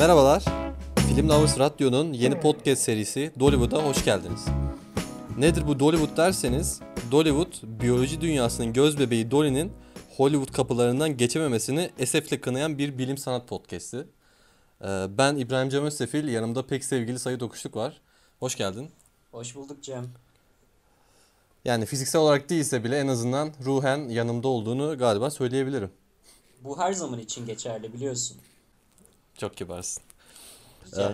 Merhabalar. Film Lovers Radyo'nun yeni podcast serisi Dollywood'a hoş geldiniz. Nedir bu Dollywood derseniz, Dollywood, biyoloji dünyasının göz bebeği Dolly'nin Hollywood kapılarından geçememesini esefle kınayan bir bilim sanat podcast'i. Ee, Ben İbrahim Cem Özsefil, yanımda pek sevgili Sayı Dokuşluk var. Hoş geldin. Hoş bulduk Cem. Yani fiziksel olarak değilse bile en azından ruhen yanımda olduğunu galiba söyleyebilirim. Bu her zaman için geçerli biliyorsun. Çok kibarsın. Ee,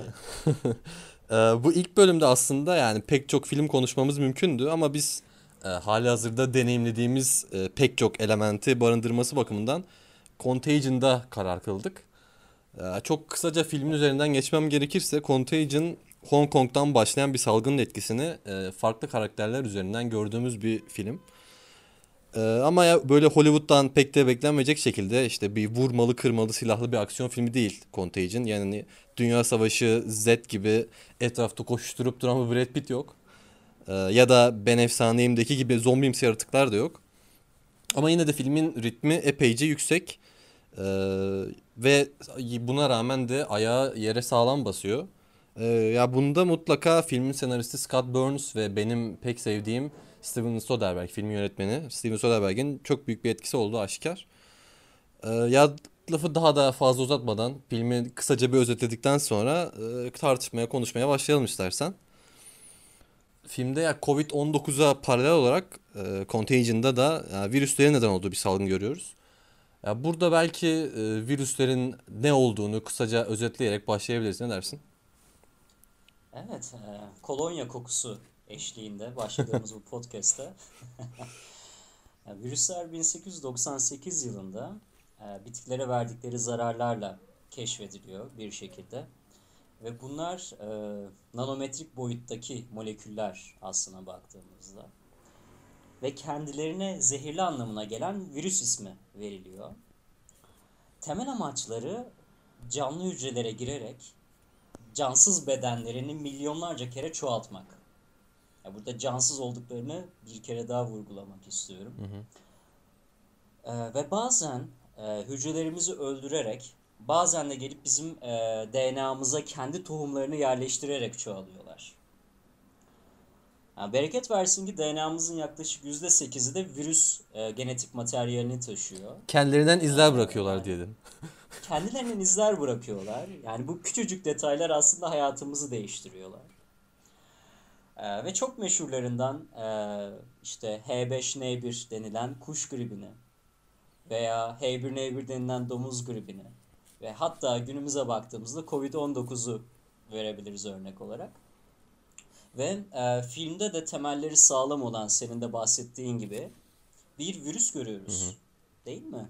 bu ilk bölümde aslında yani pek çok film konuşmamız mümkündü ama biz e, hali hazırda deneyimlediğimiz e, pek çok elementi barındırması bakımından Contagion'da karar kıldık. Ee, çok kısaca filmin üzerinden geçmem gerekirse Contagion Hong Kong'dan başlayan bir salgının etkisini e, farklı karakterler üzerinden gördüğümüz bir film. Ee, ama ya böyle Hollywood'dan pek de beklenmeyecek şekilde işte bir vurmalı kırmalı silahlı bir aksiyon filmi değil Contagion. Yani Dünya Savaşı Z gibi etrafta koşturup duran bir Brad Pitt yok. Ee, ya da Ben Efsaneyim'deki gibi zombimsi yaratıklar da yok. Ama yine de filmin ritmi epeyce yüksek. Ee, ve buna rağmen de ayağı yere sağlam basıyor. Ee, ya bunda mutlaka filmin senaristi Scott Burns ve benim pek sevdiğim Steven Soderbergh filmin yönetmeni Steven Soderbergh'in çok büyük bir etkisi olduğu aşikar. Ee, ya lafı daha da fazla uzatmadan filmi kısaca bir özetledikten sonra e, tartışmaya konuşmaya başlayalım istersen. Filmde ya Covid-19'a paralel olarak e, Contagion'da da ya, virüslerin neden olduğu bir salgın görüyoruz. Ya burada belki e, virüslerin ne olduğunu kısaca özetleyerek başlayabiliriz. Ne dersin? Evet, e, kolonya kokusu eşliğinde başladığımız bu podcast'te virüsler 1898 yılında e, bitkileri verdikleri zararlarla keşfediliyor bir şekilde. Ve bunlar e, nanometrik boyuttaki moleküller aslına baktığımızda. Ve kendilerine zehirli anlamına gelen virüs ismi veriliyor. Temel amaçları canlı hücrelere girerek cansız bedenlerini milyonlarca kere çoğaltmak. Ya burada cansız olduklarını bir kere daha vurgulamak istiyorum. Ee, ve bazen e, hücrelerimizi öldürerek, bazen de gelip bizim e, DNA'mıza kendi tohumlarını yerleştirerek çoğalıyorlar. Ha, bereket versin ki DNA'mızın yaklaşık %8'i de virüs e, genetik materyalini taşıyor. Kendilerinden izler bırakıyorlar diyelim. Kendilerinden izler bırakıyorlar. Yani bu küçücük detaylar aslında hayatımızı değiştiriyorlar. Ee, ve çok meşhurlarından e, işte H5N1 denilen kuş gribini veya H1N1 denilen domuz gribini ve hatta günümüze baktığımızda Covid-19'u verebiliriz örnek olarak. Ve e, filmde de temelleri sağlam olan senin de bahsettiğin gibi bir virüs görüyoruz. Değil mi?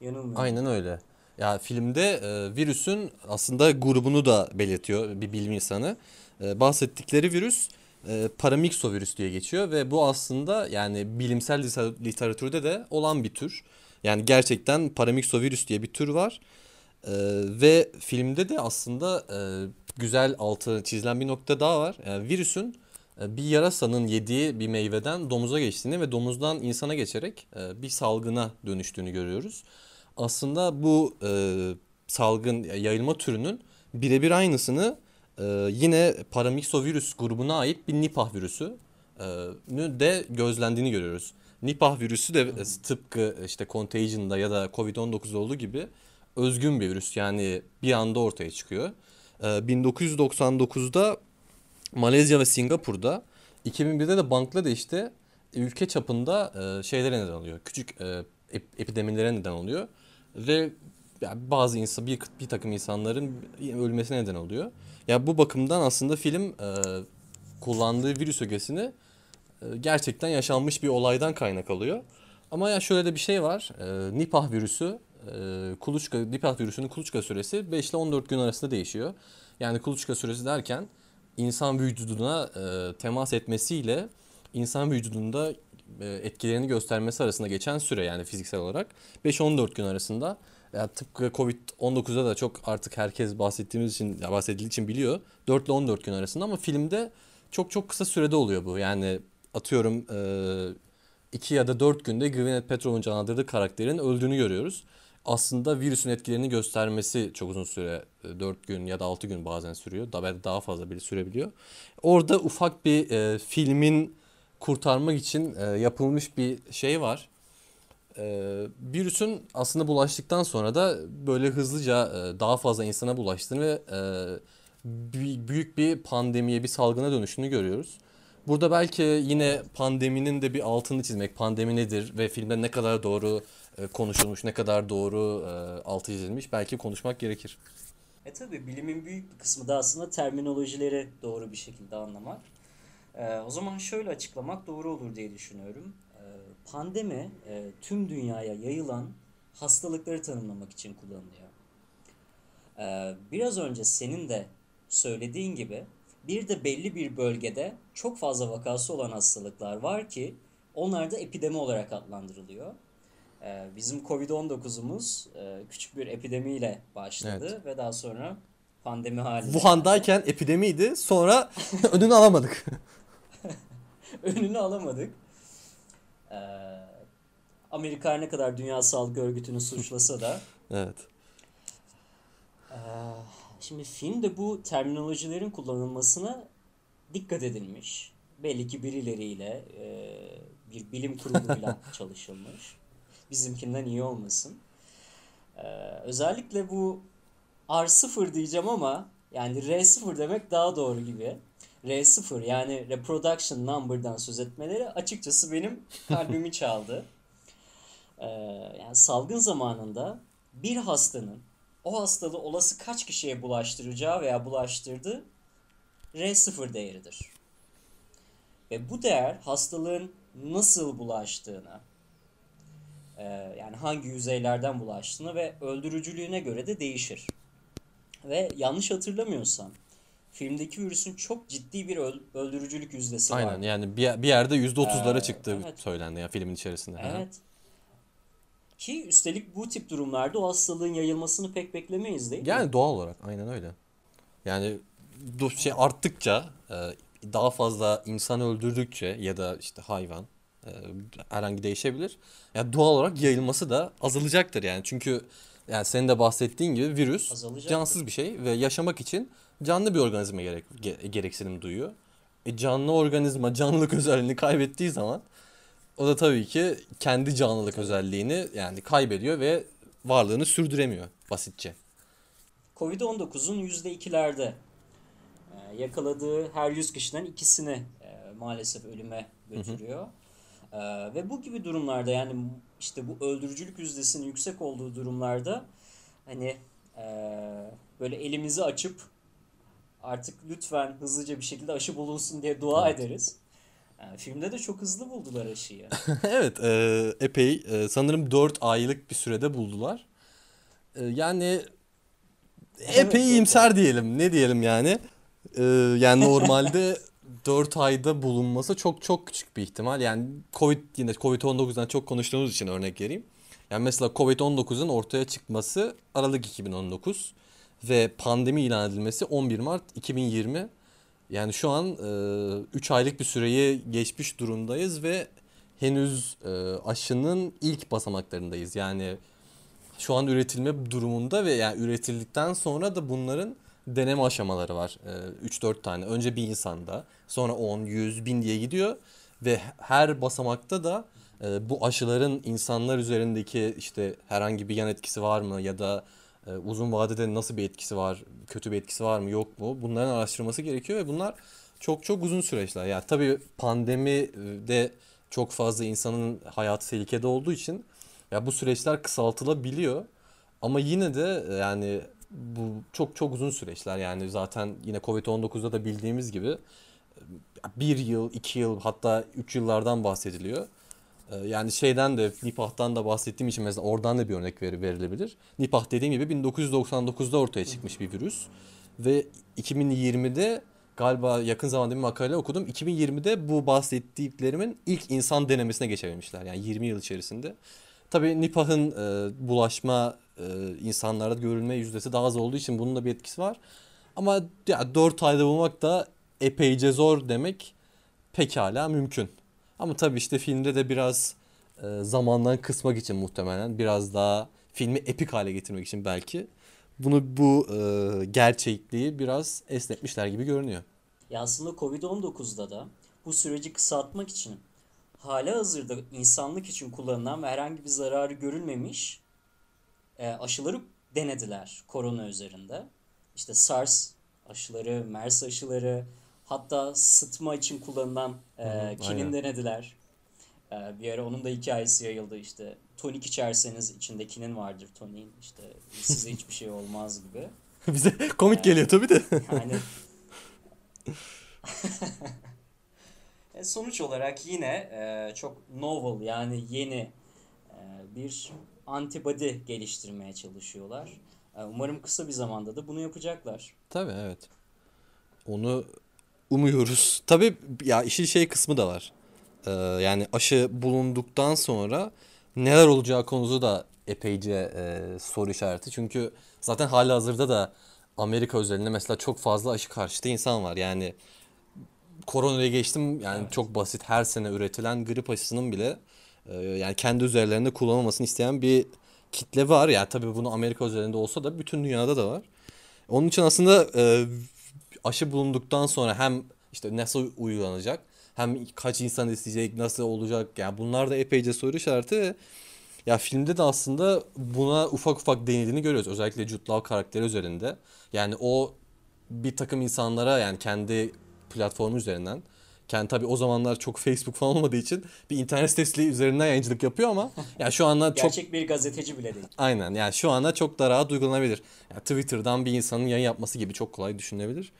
Yanılmıyorum. Aynen öyle. Ya filmde e, virüsün aslında grubunu da belirtiyor bir bilim insanı. E, bahsettikleri virüs e, paramyxovirüs diye geçiyor ve bu aslında yani bilimsel liter- literatürde de olan bir tür. Yani gerçekten paramyxovirüs diye bir tür var. E, ve filmde de aslında e, güzel altı çizilen bir nokta daha var. Yani virüsün e, bir yarasanın yediği bir meyveden domuza geçtiğini ve domuzdan insana geçerek e, bir salgına dönüştüğünü görüyoruz. Aslında bu e, salgın yayılma türünün birebir aynısını e, yine paramyxovirüs grubuna ait bir Nipah virüsü e, de gözlendiğini görüyoruz. Nipah virüsü de e, tıpkı işte Contagion'da ya da Covid-19 olduğu gibi özgün bir virüs. Yani bir anda ortaya çıkıyor. E, 1999'da Malezya ve Singapur'da 2001'de de Bangladeş'te ülke çapında e, şeylere neden oluyor. Küçük e, ep- epidemilere neden oluyor. Ve yani bazı insan bir, bir takım insanların ölmesine neden oluyor. Ya bu bakımdan aslında film e, kullandığı virüs ögesini e, gerçekten yaşanmış bir olaydan kaynak alıyor. Ama ya şöyle de bir şey var. E, Nipah virüsü e, kuluçka Nipah virüsünün kuluçka süresi 5 ile 14 gün arasında değişiyor. Yani kuluçka süresi derken insan vücuduna e, temas etmesiyle insan vücudunda e, etkilerini göstermesi arasında geçen süre yani fiziksel olarak 5-14 gün arasında ya tıpkı Covid-19'da da çok artık herkes bahsettiğimiz için ya bahsedildiği için biliyor. 4 ile 14 gün arasında ama filmde çok çok kısa sürede oluyor bu. Yani atıyorum 2 ya da 4 günde Gwyneth Paltrow'un canlandırdığı karakterin öldüğünü görüyoruz. aslında virüsün etkilerini göstermesi çok uzun süre 4 gün ya da 6 gün bazen sürüyor. Daha daha fazla bile sürebiliyor. Orada ufak bir e, filmin kurtarmak için e, yapılmış bir şey var. E, virüsün aslında bulaştıktan sonra da böyle hızlıca e, daha fazla insana bulaştığını ve e, büyük bir pandemiye, bir salgına dönüşünü görüyoruz. Burada belki yine pandeminin de bir altını çizmek, pandemi nedir ve filmde ne kadar doğru e, konuşulmuş, ne kadar doğru e, altı çizilmiş belki konuşmak gerekir. E tabii bilimin büyük bir kısmı da aslında terminolojileri doğru bir şekilde anlamak. E, o zaman şöyle açıklamak doğru olur diye düşünüyorum. E, pandemi e, tüm dünyaya yayılan hastalıkları tanımlamak için kullanılıyor. E, biraz önce senin de söylediğin gibi bir de belli bir bölgede çok fazla vakası olan hastalıklar var ki onlar da epidemi olarak adlandırılıyor. Ee, Bizim Covid-19'umuz e, küçük bir epidemiyle başladı Evet. ve daha sonra pandemi haline geldi. Wuhan'dayken epidemiydi sonra önünü alamadık. Önünü alamadık. Ee, Amerika her ne kadar Dünya Sağlık Örgütü'nü suçlasa da Evet. Ee, Şimdi filmde bu terminolojilerin kullanılmasına dikkat edilmiş. Belli ki birileriyle e, bir bilim kuruluyla çalışılmış. Bizimkinden iyi olmasın. Ee, özellikle bu R0 diyeceğim ama yani R0 demek daha doğru gibi. R0 yani reproduction number'dan söz etmeleri açıkçası benim kalbimi çaldı. Ee, yani salgın zamanında bir hastanın o hastalığı olası kaç kişiye bulaştıracağı veya bulaştırdığı R0 değeridir. Ve bu değer hastalığın nasıl bulaştığına, e, yani hangi yüzeylerden bulaştığına ve öldürücülüğüne göre de değişir. Ve yanlış hatırlamıyorsam filmdeki virüsün çok ciddi bir öl- öldürücülük yüzdesi Aynen vardı. yani bir, bir yerde %30'lara Ee, çıktı evet. söylendi ya filmin içerisinde. Evet. Ki üstelik bu tip durumlarda o hastalığın yayılmasını pek beklemeyiz değil mi? Yani doğal olarak aynen öyle. Yani şey arttıkça e, daha fazla insan öldürdükçe ya da işte hayvan e, herhangi değişebilir. Yani doğal olarak yayılması da azalacaktır yani. Çünkü yani senin de bahsettiğin gibi virüs Azalacaktır. cansız bir şey ve yaşamak için canlı bir organizma gerek, ge- gereksinim duyuyor. E, canlı organizma canlılık özelliğini kaybettiği zaman o da tabii ki kendi canlılık özelliğini yani kaybediyor ve varlığını sürdüremiyor basitçe. Covid-19'un %2'lerde e, yakaladığı her 100 kişiden ikisini e, maalesef ölüme götürüyor. E, ve bu gibi durumlarda yani işte bu öldürücülük yüzdesinin yüksek olduğu durumlarda hani e, böyle elimizi açıp artık lütfen hızlıca bir şekilde aşı bulunsun diye dua Evet. ederiz. E, filmde de çok hızlı buldular aşıyı. Evet, e, epey e, sanırım 4 aylık bir sürede buldular. E, yani epey evet. iyimser diyelim. Ne diyelim yani? E, yani normalde 4 ayda bulunması çok çok küçük bir ihtimal. Yani Covid yine Covid-19'dan çok konuştuğumuz için örnek vereyim. Yani mesela Covid-19'un ortaya çıkması Aralık 2019 ve pandemi ilan edilmesi 11 Mart 2020. Yani şu an 3 aylık bir süreyi geçmiş durumdayız ve henüz e, aşının ilk basamaklarındayız. Yani şu an üretilme durumunda ve yani üretildikten sonra da bunların deneme aşamaları var. E, 3-4 tane. Önce bir insanda, sonra 10, 100, 1000 diye gidiyor ve her basamakta da e, bu aşıların insanlar üzerindeki işte herhangi bir yan etkisi var mı ya da e, uzun vadede nasıl bir etkisi var, kötü bir etkisi var mı yok mu? Bunların araştırılması gerekiyor ve bunlar çok çok uzun süreçler. Yani tabii pandemi de çok fazla insanın hayatı tehlikede olduğu için ya bu süreçler kısaltılabiliyor. Ama yine de e, yani bu çok çok uzun süreçler. Yani zaten yine Covid-19'da da bildiğimiz gibi e, bir yıl, iki yıl hatta üç yıllardan bahsediliyor. E, Yani şeyden de Nipah'tan da bahsettiğim için mesela oradan da bir örnek veri- verilebilir. Nipah dediğim gibi 1999'da ortaya çıkmış bir virüs ve 2020'de galiba yakın zamanda bir makale okudum. 2020'de bu bahsettiklerimin ilk insan denemesine geçebilmişler. Yani 20 yıl içerisinde. Tabii Nipah'ın e, bulaşma e, insanlarda görülme yüzdesi daha az olduğu için bunun da bir etkisi var. Ama ya 4 ayda bulmak da epeyce zor demek pekala mümkün. Ama tabii işte filmde de biraz e, zamandan kısmak için muhtemelen biraz daha filmi epik hale getirmek için belki bunu bu e, gerçekliği biraz esnetmişler gibi görünüyor. Ya aslında Covid-19'da da bu süreci kısaltmak için hala hazırda insanlık için kullanılan ve herhangi bir zararı görülmemiş e, aşıları denediler korona üzerinde. İşte SARS aşıları, MERS aşıları, hatta sıtma için kullanılan e, hı, kinin aynen. denediler. E, bir ara onun da hikayesi yayıldı işte. Tonik içerseniz içinde kinin vardır toniğin işte size hiçbir şey olmaz gibi. Bize komik geliyor tabii de. Yani E, sonuç olarak yine e, çok novel yani yeni e, bir antibody geliştirmeye çalışıyorlar. E, umarım kısa bir zamanda da bunu yapacaklar. Tabii evet. Onu umuyoruz. Tabii ya işin şey kısmı da var. Ee, yani aşı bulunduktan sonra neler olacağı konusu da epeyce e, soru işareti. Çünkü zaten halihazırda da Amerika özelinde mesela çok fazla aşı karşıtı insan var. Yani koronayı geçtim yani Evet. çok basit her sene üretilen grip aşısının bile e, yani kendi üzerlerinde kullanılmasını isteyen bir kitle var. Yani tabii bunu Amerika üzerinde olsa da bütün dünyada da var. Onun için aslında e, aşı bulunduktan sonra hem işte nasıl uygulanacak hem kaç insan isteyecek nasıl olacak yani bunlar da epeyce soru işareti. Ya filmde de aslında buna ufak ufak denildiğini görüyoruz. Özellikle Jude karakteri üzerinde. Yani o bir takım insanlara yani kendi platformu üzerinden. Kendi tabii o zamanlar çok Facebook falan olmadığı için bir internet sitesi üzerinden yayıncılık yapıyor ama yani şu anda çok Gerçek bir gazeteci bile değil. Aynen yani şu anda çok da rahat uygulanabilir. Yani Twitter'dan bir insanın yayın yapması gibi çok kolay düşünülebilir.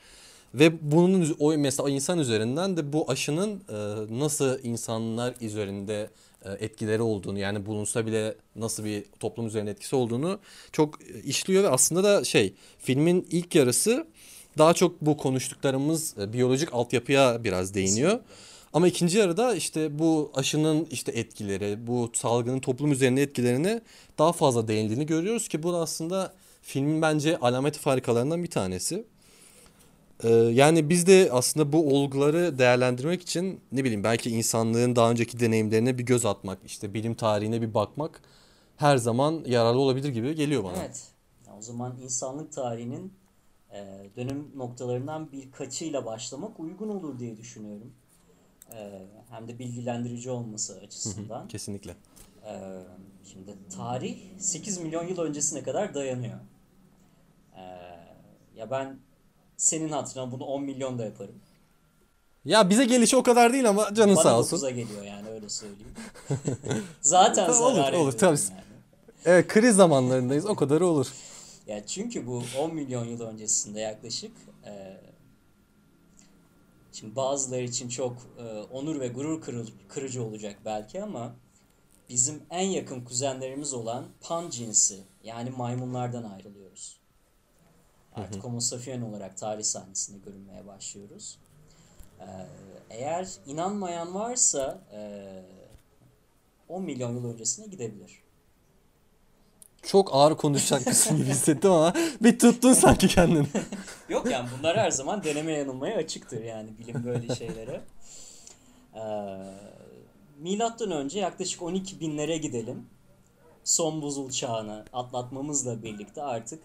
Ve bunun o mesela o insan üzerinden de bu aşının e, nasıl insanlar üzerinde e, etkileri olduğunu yani bulunsa bile nasıl bir toplum üzerinde etkisi olduğunu çok e, işliyor ve aslında da şey filmin ilk yarısı daha çok bu konuştuklarımız e, biyolojik altyapıya biraz değiniyor. Ama ikinci yarıda işte bu aşının işte etkileri, bu salgının toplum üzerinde etkilerini daha fazla değindiğini görüyoruz ki bu da aslında filmin bence alameti farikalarından bir tanesi. Ee, yani biz de aslında bu olguları değerlendirmek için ne bileyim belki insanlığın daha önceki deneyimlerine bir göz atmak, işte bilim tarihine bir bakmak her zaman yararlı olabilir gibi geliyor bana. Evet. O zaman insanlık tarihinin e, dönüm noktalarından birkaçıyla başlamak uygun olur diye düşünüyorum. E, hem de bilgilendirici olması açısından. Kesinlikle. Ee, şimdi tarih 8 milyon yıl öncesine kadar dayanıyor. Ee, ya ben senin hatırına bunu 10 milyon da yaparım. Ya bize gelişi o kadar değil ama canın Bana sağ olsun. 9'a geliyor yani öyle söyleyeyim. Zaten Tamam, olur, zarar olur, ediyorum tabii. yani. Evet kriz zamanlarındayız o kadarı olur. Ya çünkü bu 10 milyon yıl öncesinde yaklaşık e, şimdi bazıları için çok e, onur ve gurur kırıl- kırıcı olacak belki ama bizim en yakın kuzenlerimiz olan pan cinsi yani maymunlardan ayrılıyoruz. Artık Homo sapien olarak tarih sahnesinde görünmeye başlıyoruz. E, eğer inanmayan varsa e, 10 milyon yıl öncesine gidebilir. Çok ağır konuşacakmışsın gibi hissettim ama bir tuttun sanki kendini. Yok yani bunlar her zaman deneme yanılmaya açıktır yani bilim böyle şeylere. Ee, milattan önce yaklaşık 12 binlere gidelim. Son buzul çağını atlatmamızla birlikte artık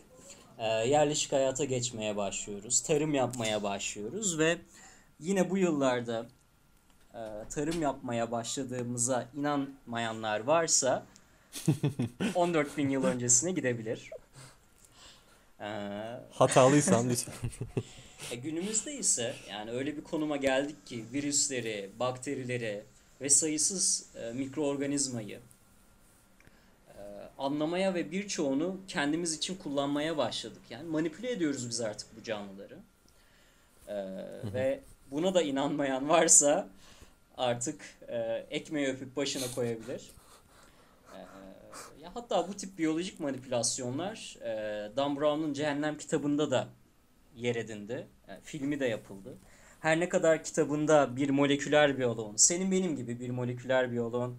e, yerleşik hayata geçmeye başlıyoruz. Tarım yapmaya başlıyoruz ve yine bu yıllarda e, tarım yapmaya başladığımıza inanmayanlar varsa 14 bin yıl öncesine gidebilir. Ee, Hatalıysam lütfen. e, günümüzde ise yani öyle bir konuma geldik ki virüsleri, bakterileri ve sayısız e, mikroorganizmayı e, anlamaya ve birçoğunu kendimiz için kullanmaya başladık. Yani manipüle ediyoruz biz artık bu canlıları. E, ve buna da inanmayan varsa artık e, ekmeği öpüp başına koyabilir. E, ya hatta bu tip biyolojik manipülasyonlar e, Dan Brown'un Cehennem kitabında da yer edindi. Yani filmi de yapıldı. Her ne kadar kitabında bir moleküler biyoloğun, senin benim gibi bir moleküler biyoloğun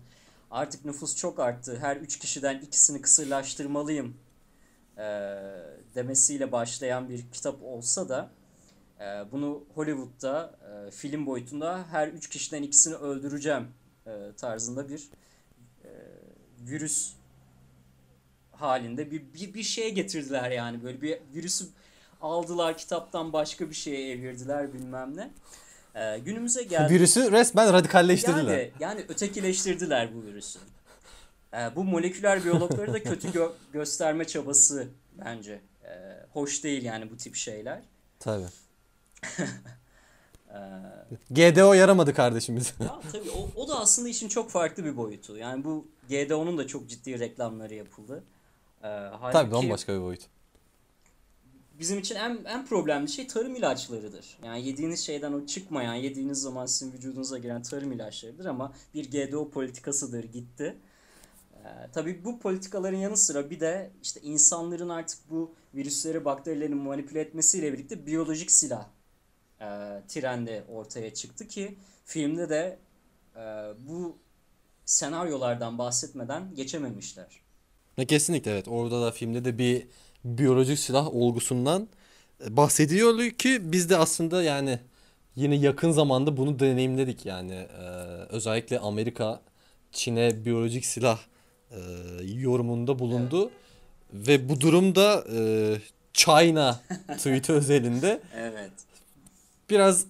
artık nüfus çok arttı, her üç kişiden ikisini kısırlaştırmalıyım e, demesiyle başlayan bir kitap olsa da e, bunu Hollywood'da e, film boyutunda her üç kişiden ikisini öldüreceğim e, tarzında bir e, virüs halinde bir, bir, bir şeye getirdiler yani böyle bir virüsü aldılar kitaptan başka bir şeye evirdiler bilmem ne. Ee, günümüze geldi. Virüsü resmen radikalleştirdiler. Yani, yani ötekileştirdiler bu virüsü. Ee, bu moleküler biyologları da kötü gö- gösterme çabası bence. Ee, hoş değil yani bu tip şeyler. Tabii. Ee, GDO yaramadı kardeşimiz. ya tabii o, o da aslında işin çok farklı bir boyutu. Yani bu GDO'nun da çok ciddi reklamları yapıldı. Ee, halbuki Tabii bambaşka bir boyut. bizim için en, en problemli şey tarım ilaçlarıdır. Yani yediğiniz şeyden o çıkmayan, yediğiniz zaman sizin vücudunuza giren tarım ilaçlarıdır ama bir GDO politikasıdır gitti. Ee, tabii bu politikaların yanı sıra bir de işte insanların artık bu virüsleri, bakterilerin manipüle etmesiyle birlikte biyolojik silah e, trendi ortaya çıktı ki filmde de e, bu senaryolardan bahsetmeden geçememişler. Ya kesinlikle evet. Orada da filmde de bir biyolojik silah olgusundan e, bahsediyor ki biz de aslında yani yine yakın zamanda bunu deneyimledik yani Ee, özellikle Amerika Çin'e biyolojik silah e, yorumunda bulundu ve bu durumda e, China tweet'i özelinde Evet. biraz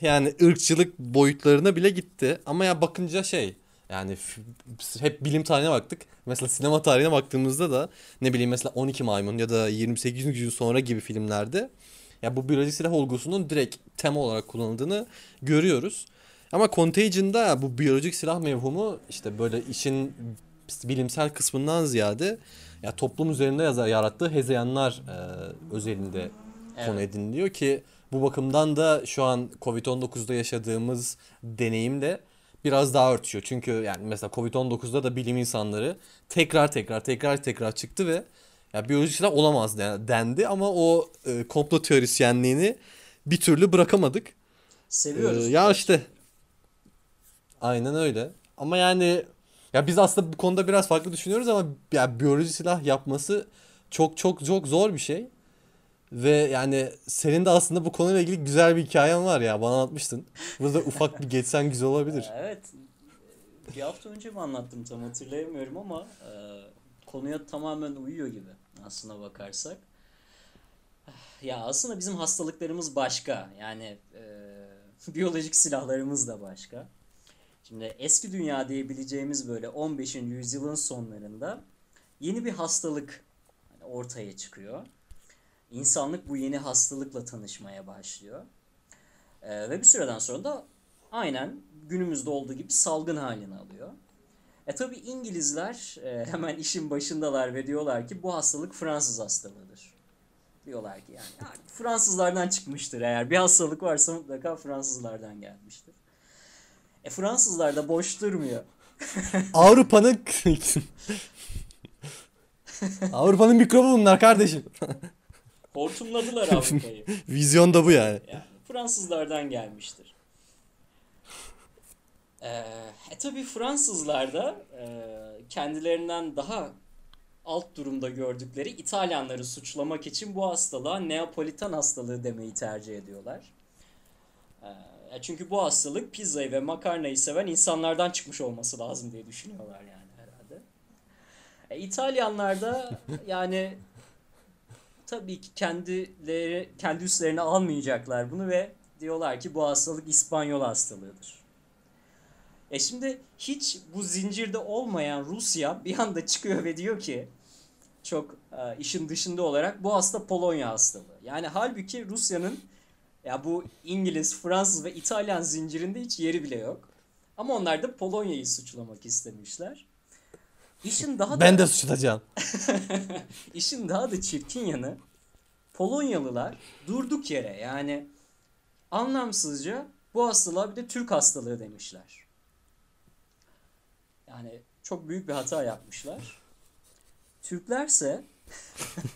yani ırkçılık boyutlarına bile gitti. Ama ya bakınca şey yani hep bilim tarihine baktık. Mesela sinema tarihine baktığımızda da ne bileyim mesela 12 Maymun ya da 28 gün sonra gibi filmlerde ya bu biyolojik silah olgusunun direkt tema olarak kullanıldığını görüyoruz. Ama Contagion'da bu biyolojik silah mevhumu işte böyle işin bilimsel kısmından ziyade ya toplum üzerinde yazar yarattığı hezeyanlar e, özelinde konu Evet. ediniliyor ki bu bakımdan da şu an Covid-19'da yaşadığımız deneyimle biraz daha örtüşüyor. Çünkü yani mesela Covid-19'da da bilim insanları tekrar tekrar tekrar tekrar çıktı ve ya biyolojik silah olamaz den- dendi ama o e, komplo teorisyenliğini bir türlü bırakamadık. Seviyoruz. Ee, ya işte aynen öyle. Ama yani ya biz aslında bu konuda biraz farklı düşünüyoruz ama ya biyoloji silah yapması çok çok çok zor bir şey. Ve yani senin de aslında bu konuyla ilgili güzel bir hikayen var ya bana anlatmıştın. Burada ufak bir geçsen güzel olabilir. Evet. Bir hafta önce mi anlattım tam hatırlayamıyorum ama e, konuya tamamen uyuyor gibi aslına bakarsak. Ya aslında bizim hastalıklarımız başka. Yani e, biyolojik silahlarımız da başka. Şimdi eski dünya diyebileceğimiz böyle 15. yüzyılın sonlarında yeni bir hastalık ortaya çıkıyor. İnsanlık bu yeni hastalıkla tanışmaya başlıyor. Ee, ve bir süreden sonra da aynen günümüzde olduğu gibi salgın halini alıyor. E tabi İngilizler e, hemen işin başındalar ve diyorlar ki bu hastalık Fransız hastalığıdır. Diyorlar ki yani, "Ya Fransızlardan çıkmıştır eğer bir hastalık varsa mutlaka Fransızlardan gelmiştir. E Fransızlar da boş durmuyor. Avrupa'nın Avrupa'nın mikrobu bunlar kardeşim. Hortumladılar Avrupa'yı. Vizyon da bu yani. Yani Fransızlardan gelmiştir. Ee, e tabi Fransızlar da e, kendilerinden daha alt durumda gördükleri İtalyanları suçlamak için bu hastalığa Neapolitan hastalığı demeyi tercih ediyorlar. Ya çünkü bu hastalık pizzayı ve makarnayı seven insanlardan çıkmış olması lazım diye düşünüyorlar yani herhalde. E, İtalyanlar da yani tabii ki kendileri kendi üstlerine almayacaklar bunu ve diyorlar ki bu hastalık İspanyol hastalığıdır. E şimdi hiç bu zincirde olmayan Rusya bir anda çıkıyor ve diyor ki çok e, işin dışında olarak bu hasta Polonya hastalığı. Yani halbuki Rusya'nın ya bu İngiliz, Fransız ve İtalyan zincirinde hiç yeri bile yok. Ama onlar da Polonya'yı suçlamak istemişler. İşin daha da Ben de suçlayacağım. İşin daha da çirkin yanı Polonyalılar durduk yere yani anlamsızca bu hastalığa bir de Türk hastalığı demişler. Yani çok büyük bir hata yapmışlar. Türklerse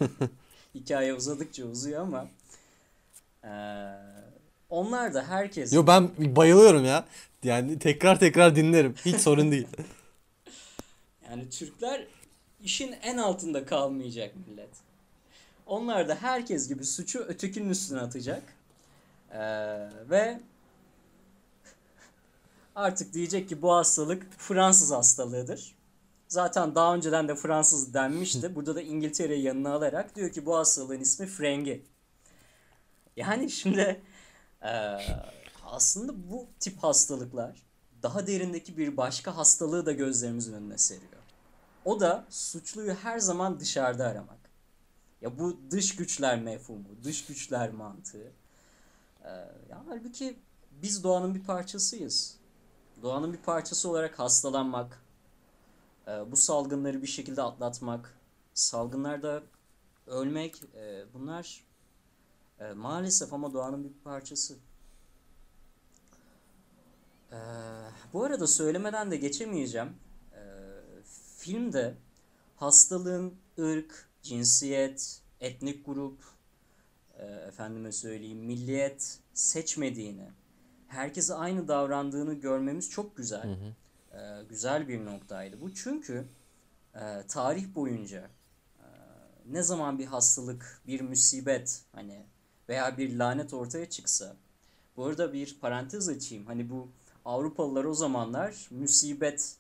hikaye uzadıkça uzuyor ama eee, onlar da herkes Yo ben bayılıyorum ya. Yani tekrar tekrar dinlerim. Hiç sorun değil. Yani Türkler işin en altında kalmayacak millet. Onlar da herkes gibi suçu ötekinin üstüne atacak. Ee, ve artık diyecek ki bu hastalık Fransız hastalığıdır. Zaten daha önceden de Fransız denmişti. Burada da İngiltere'yi yanına alarak diyor ki bu hastalığın ismi frengi. Yani şimdi e, aslında bu tip hastalıklar daha derindeki bir başka hastalığı da gözlerimizin önüne seriyor. O da suçluyu her zaman dışarıda aramak. Ya bu dış güçler mefhumu, dış güçler mantığı. Ee, ya halbuki biz doğanın bir parçasıyız. Doğanın bir parçası olarak hastalanmak, e, bu salgınları bir şekilde atlatmak, salgınlarda ölmek, e, bunlar e, maalesef ama doğanın bir parçası. Ee, bu arada söylemeden de geçemeyeceğim. Filmde hastalığın ırk, cinsiyet, etnik grup, e, efendime söyleyeyim milliyet seçmediğini, herkese aynı davrandığını görmemiz çok güzel. Ee, güzel bir noktaydı bu. Çünkü e, tarih boyunca e, ne zaman bir hastalık, bir musibet hani veya bir lanet ortaya çıksa bu arada bir parantez açayım. Hani bu Avrupalılar o zamanlar musibet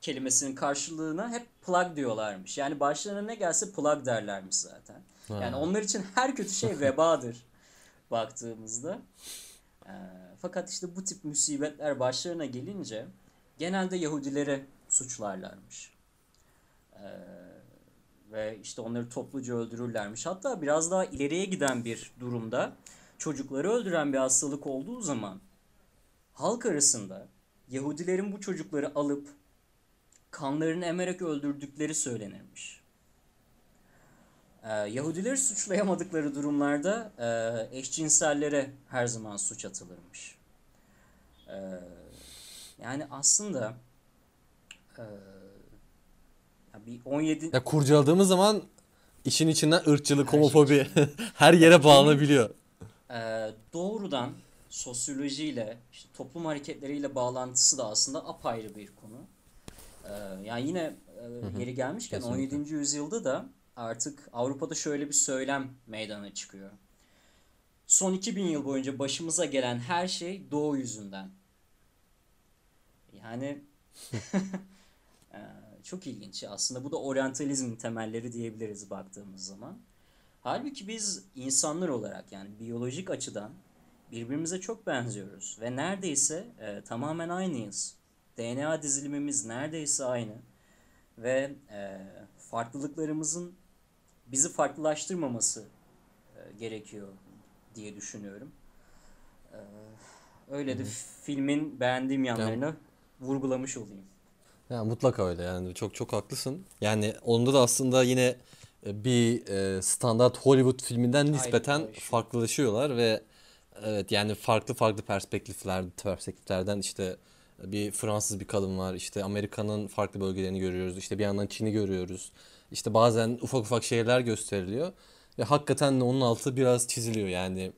kelimesinin karşılığına hep plug diyorlarmış. Yani başlarına ne gelse plug derlermiş zaten. Yani onlar için her kötü şey vebadır baktığımızda. Ee, fakat işte bu tip musibetler başlarına gelince genelde Yahudileri suçlarlarmış. Ee, ve işte onları topluca öldürürlermiş. Hatta biraz daha ileriye giden bir durumda çocukları öldüren bir hastalık olduğu zaman halk arasında Yahudilerin bu çocukları alıp kanlarını emerek öldürdükleri söylenirmiş. Ee, Yahudileri suçlayamadıkları durumlarda e, eşcinsellere her zaman suç atılırmış. Ee, yani aslında e, bir 17 Ya kurcaladığımız zaman işin içinden ırkçılık, homofobi her yere bağlanabiliyor. e, doğrudan sosyolojiyle, işte toplum hareketleriyle bağlantısı da aslında apayrı bir konu. E, yani yine e, yeri gelmişken Kesinlikle. 17. yüzyılda da artık Avrupa'da şöyle bir söylem meydana çıkıyor. Son 2000 yıl boyunca başımıza gelen her şey doğu yüzünden. Yani e, çok ilginç. Aslında bu da oryantalizmin temelleri diyebiliriz baktığımız zaman. Halbuki biz insanlar olarak yani biyolojik açıdan birbirimize çok benziyoruz ve neredeyse e, tamamen aynıyız. DNA dizilimimiz neredeyse aynı ve e, farklılıklarımızın bizi farklılaştırmaması e, gerekiyor diye düşünüyorum. E, öyle de filmin beğendiğim yanlarını vurgulamış olayım. Ya mutlaka öyle yani çok çok haklısın. Yani onda da aslında yine e, bir e, standart Hollywood filminden nispeten Ayrıcalaşıyor. farklılaşıyorlar ve evet yani farklı farklı perspektifler perspektiflerden işte bir Fransız bir kadın var. işte Amerika'nın farklı bölgelerini görüyoruz. işte bir yandan Çin'i görüyoruz. İşte bazen ufak ufak şehirler gösteriliyor ve hakikaten de onun altı biraz çiziliyor yani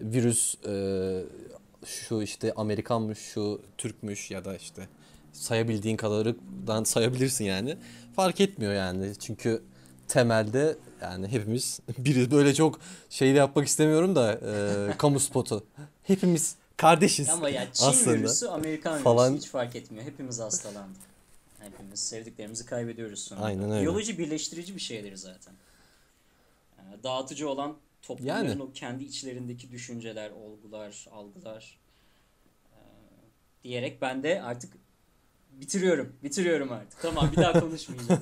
virüs e, şu işte Amerikanmış, şu Türkmüş ya da işte sayabildiğin kadarından sayabilirsin yani. Fark etmiyor yani. Çünkü temelde yani hepimiz biri böyle çok şey de yapmak istemiyorum da e, kamu spotu. Hepimiz kardeşiz Ama ya Çin aslında. virüsü, Amerikan falan. virüsü hiç fark etmiyor. Hepimiz hastalandık. Hepimiz sevdiklerimizi kaybediyoruz sonra. Aynen öyle. Biyoloji birleştirici bir şeydir zaten. Yani dağıtıcı olan toplumların Yani. o kendi içlerindeki düşünceler, olgular, algılar e, diyerek ben de artık bitiriyorum. Bitiriyorum artık. Tamam bir daha konuşmayacağım.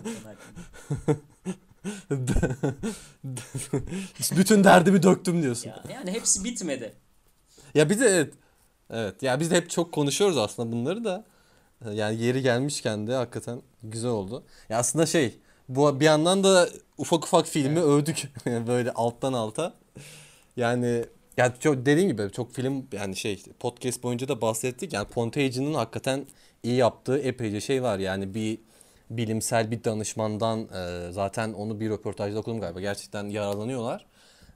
Bütün derdimi döktüm diyorsun. Ya, yani hepsi bitmedi. Ya bir de evet. Evet. Ya biz de hep çok konuşuyoruz aslında bunları da. Yani yeri gelmişken de hakikaten güzel oldu. Ya aslında şey bu bir yandan da ufak ufak filmi övdük böyle alttan alta. Yani ya çok dediğim gibi çok film yani şey podcast boyunca da bahsettik. Yani Pontagier'ın hakikaten iyi yaptığı epeyce şey var. Yani bir bilimsel bir danışmandan e, zaten onu bir röportajda okudum galiba. Gerçekten yararlanıyorlar.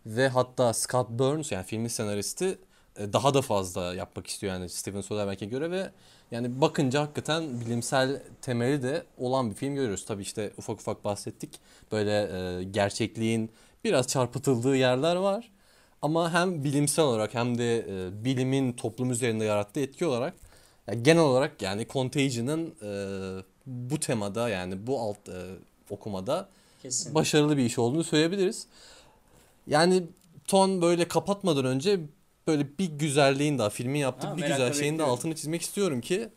Ve hatta Scott Burns yani filmin senaristi daha da fazla yapmak istiyor yani Steven Soderbergh'e göre ve yani bakınca hakikaten bilimsel temeli de olan bir film görüyoruz. Tabii işte ufak ufak bahsettik. Böyle e, gerçekliğin biraz çarpıtıldığı yerler var. Ama hem bilimsel olarak hem de e, bilimin toplum üzerinde yarattığı etki olarak ya genel olarak yani Contagion'ın e, bu temada yani bu alt e, okumada Kesin. başarılı bir iş olduğunu söyleyebiliriz. Yani ton böyle kapatmadan önce böyle bir güzelliğin daha filmin yaptığı Ha, bir güzel şeyin de altını çizmek istiyorum ki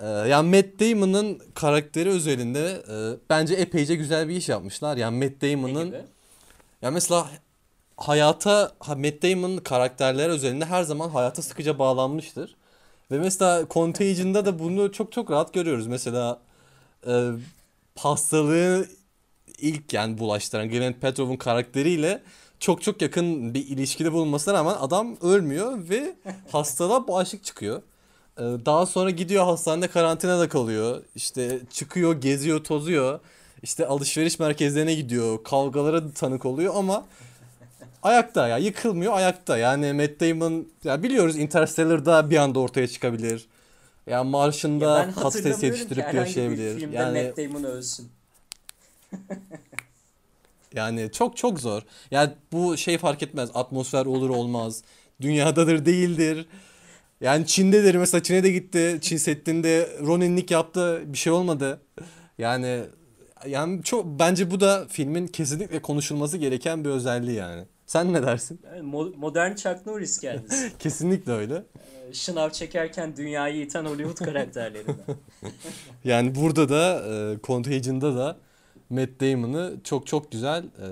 e, yani Matt Damon'ın karakteri özelinde e, bence epeyce güzel bir iş yapmışlar. Yani Matt Damon'ın gibi? ya mesela hayata ha, Matt Damon karakterler özelinde her zaman hayata sıkıca bağlanmıştır. Ve mesela Contagion'da da bunu çok çok rahat görüyoruz. Mesela e, hastalığı ilk yani bulaştıran Gwyneth Paltrow'un karakteriyle çok çok yakın bir ilişkide bulunmasına rağmen adam ölmüyor ve hastalığa bağışık çıkıyor. E, daha sonra gidiyor hastanede karantinada kalıyor. İşte çıkıyor, geziyor, tozuyor. İşte alışveriş merkezlerine gidiyor. Kavgalara tanık oluyor ama ayakta ya yıkılmıyor ayakta. Yani Matt Damon ya biliyoruz Interstellar'da bir anda ortaya çıkabilir. Ya Ya Martian'da ben patates yetiştirip yaşayabilir. Yani Matt Damon ölsün. yani çok çok zor. Yani bu şey fark etmez. Atmosfer olur olmaz. Dünyadadır değildir. Yani Çin'dedir mesela Çin'e de gitti. Çin Seddi'nde Ronin'lik yaptı. Bir şey olmadı. Yani yani çok bence bu da filmin kesinlikle konuşulması gereken bir özelliği yani. Sen ne dersin? Yani mo- modern Chuck Norris kendisi. Kesinlikle öyle. Ee, Şınav çekerken dünyayı iten Hollywood karakterlerinden. Yani burada da e, Contagion'da da Matt Damon'ı çok çok güzel e,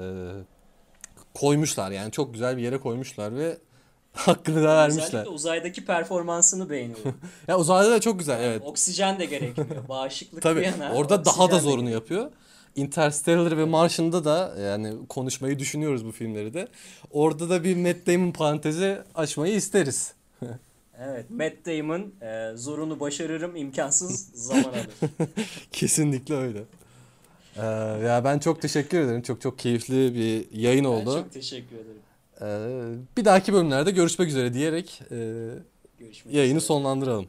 koymuşlar. Yani çok güzel bir yere koymuşlar ve hakkını da vermişler. Özellikle uzaydaki performansını beğeniyorum. Ya uzayda da çok güzel evet. Oksijen de gerekmiyor. Bağışıklık bir Tabii yana. orada daha da zorunu gerekiyor. yapıyor. Interstellar ve Martian'da da yani konuşmayı düşünüyoruz bu filmleri de. Orada da bir Matt Damon parantezi açmayı isteriz. Evet, Matt Damon e, zorunu başarırım, imkansız zaman alır. Kesinlikle öyle. Ee, ya ben çok teşekkür ederim. Çok çok keyifli bir yayın Ben oldu. çok teşekkür ederim. Ee, bir dahaki bölümlerde görüşmek üzere diyerek e, Görüşmek yayını üzere. sonlandıralım.